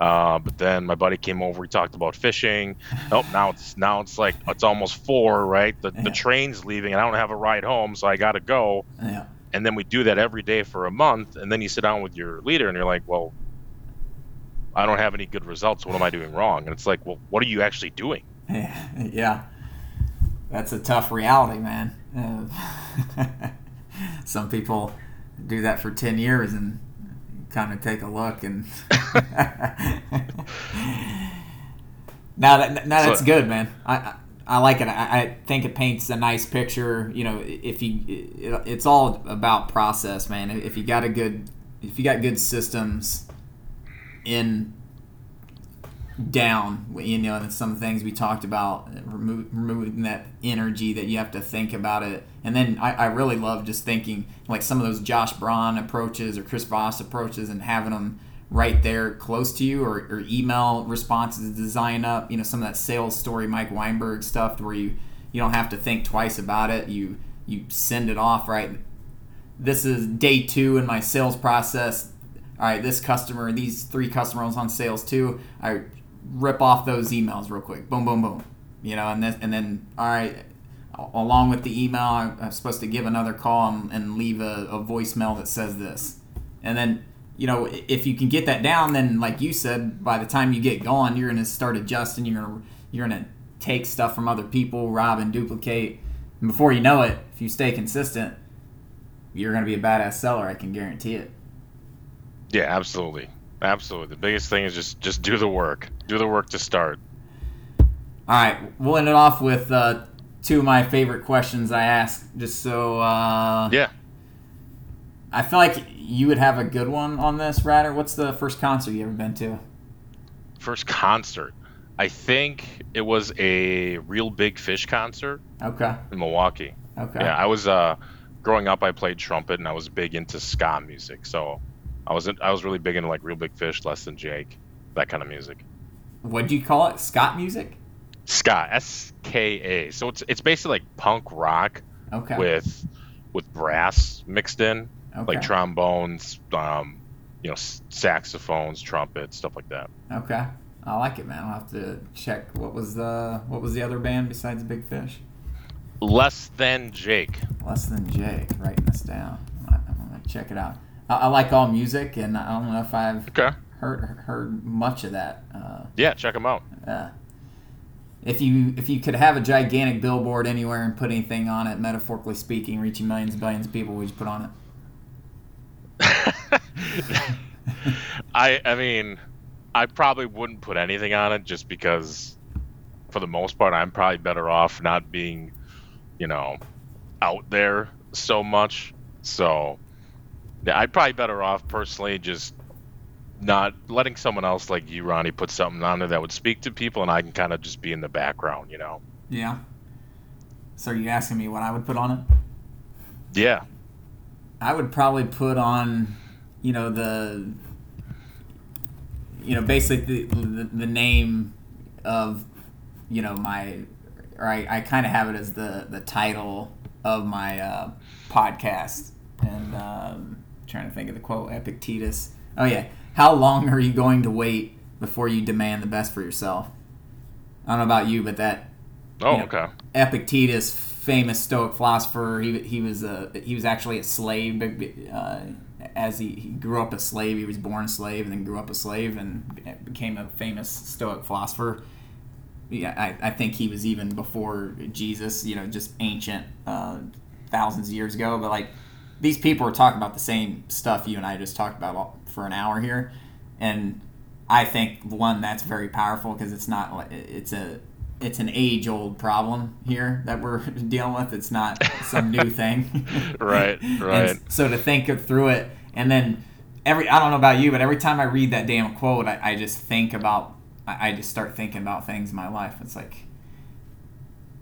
Speaker 2: Uh, but then my buddy came over. We talked about fishing. Nope. Now it's now it's like it's almost four, right? The
Speaker 1: Yeah.
Speaker 2: the train's leaving, and I don't have a ride home, so I got to go.
Speaker 1: Yeah.
Speaker 2: And then we do that every day for a month, and then you sit down with your leader, and you're like, well, I don't have any good results. What am I doing wrong? And it's like, well, what are you actually doing?
Speaker 1: Yeah, yeah. That's a tough reality, man. Uh, some people do that for 10 years and kind of take a look and now that now that's
Speaker 2: So-
Speaker 1: good man. I, I I like it. I, I think it paints a nice picture. You know if you it, it's all about process man. If you got a good if you got good systems in down you know and some things we talked about remo- removing that energy that you have to think about it. And then I, I really love just thinking like some of those josh braun approaches or chris voss approaches and having them right there close to you or, or email responses design up you know some of that sales story mike weinberg stuff where you you don't have to think twice about it. You you send it off right? This is day two in my sales process. All right, this customer, these three customers on sales too. I rip off those emails real quick. Boom, boom, boom. You know, and then and then all right, along with the email, I'm supposed to give another call and, and leave a, a voicemail that says this, and then you know if you can get that down, then like you said, by the time you get going, you're gonna start adjusting. You're gonna you're gonna take stuff from other people, rob and duplicate, and before you know it, if you stay consistent, you're gonna be a badass seller. I can guarantee it.
Speaker 2: Yeah, absolutely, absolutely. The biggest thing is just just do the work. Do the work to start.
Speaker 1: All right, we'll end it off with uh, two of my favorite questions I ask, just so. Uh,
Speaker 2: Yeah.
Speaker 1: I feel like you would have a good one on this, Ratter. What's the first concert you ever been to?
Speaker 2: First concert. I think it was a real big fish concert
Speaker 1: Okay.
Speaker 2: in Milwaukee.
Speaker 1: Okay.
Speaker 2: Yeah, I was uh growing up I played trumpet and I was big into ska music. So I was I was really big into like Real Big Fish, Less Than Jake, that kind of music.
Speaker 1: What'd you call it? Scott music?
Speaker 2: Scott S K A. So it's it's basically like punk rock
Speaker 1: Okay.
Speaker 2: with with brass mixed in,
Speaker 1: okay.
Speaker 2: like trombones, um, you know, saxophones, trumpets, stuff like that.
Speaker 1: okay. I like it, man. I'll have to check. What was the What was the other band besides Big Fish?
Speaker 2: Less than Jake.
Speaker 1: Less than Jake. Writing this down. I'm gonna- I'm gonna check it out. I, I like all music, and I don't know if I've
Speaker 2: Okay.
Speaker 1: Heard heard much of that. Uh,
Speaker 2: Yeah, check them out.
Speaker 1: Uh, if you if you could have a gigantic billboard anywhere and put anything on it, metaphorically speaking, reaching millions and billions of people, would you put on it?
Speaker 2: I I mean, I probably wouldn't put anything on it just because, for the most part, I'm probably better off not being, you know, out there so much. So, yeah, I'd probably better off personally just not letting someone else like you, Ronnie, put something on there that would speak to people, and I can kind of just be in the background, you know.
Speaker 1: Yeah. So are you asking me what I would put on it?
Speaker 2: Yeah.
Speaker 1: I would probably put on, you know, the, you know, basically the, the, the name of, you know, my, or I, I kind of have it as the, the title of my uh, podcast. And um, trying to think of the quote, Epictetus. Oh, yeah. How long are you going to wait before you demand the best for yourself? I don't know about you, but that
Speaker 2: Oh,
Speaker 1: Yeah.
Speaker 2: okay.
Speaker 1: Epictetus, famous Stoic philosopher, he, he was a he was actually a slave. Uh, as he, he grew up a slave, he was born a slave and then grew up a slave and became a famous Stoic philosopher. Yeah, I, I think he was even before Jesus. You know, just ancient, uh, thousands of years ago. But like these people are talking about the same stuff you and I just talked about all, for an hour here, and I think one that's very powerful because it's not like it's a it's an age old problem here that we're dealing with. It's not some new thing.
Speaker 2: Right,
Speaker 1: And
Speaker 2: right.
Speaker 1: so to think of through it and then every I don't know about you, but every time I read that damn quote, I, I just think about I, I just start thinking about things in my life. It's like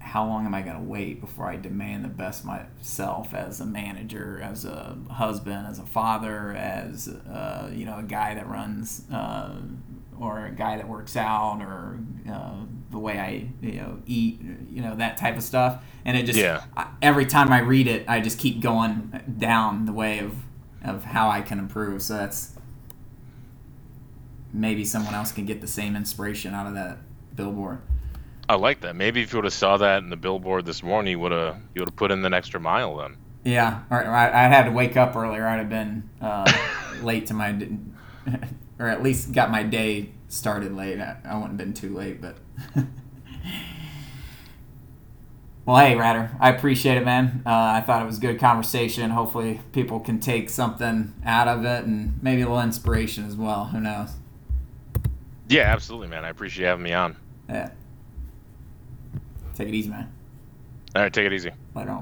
Speaker 1: how long am I going to wait before I demand the best myself as a manager, as a husband, as a father, as uh, you know a guy that runs uh, or a guy that works out or uh, the way I you know eat, you know that type of stuff. And it just
Speaker 2: Yeah.
Speaker 1: I, every time I read it, I just keep going down the way of of how I can improve. So that's maybe someone else can get the same inspiration out of that billboard.
Speaker 2: I like that. Maybe if you would have saw that in the billboard this morning, you would have you would have put in an extra mile then.
Speaker 1: Yeah, or, or I, I had to wake up earlier. I'd have been uh, late to my, or at least got my day started late. I, I wouldn't have been too late, but. well, hey, Ratter, I appreciate it, man. Uh, I thought it was a good conversation. Hopefully, people can take something out of it and maybe a little inspiration as well. Who knows?
Speaker 2: Yeah, absolutely, man. I appreciate you having me on.
Speaker 1: Yeah. Take it easy, man.
Speaker 2: All right, take it easy.
Speaker 1: Later on.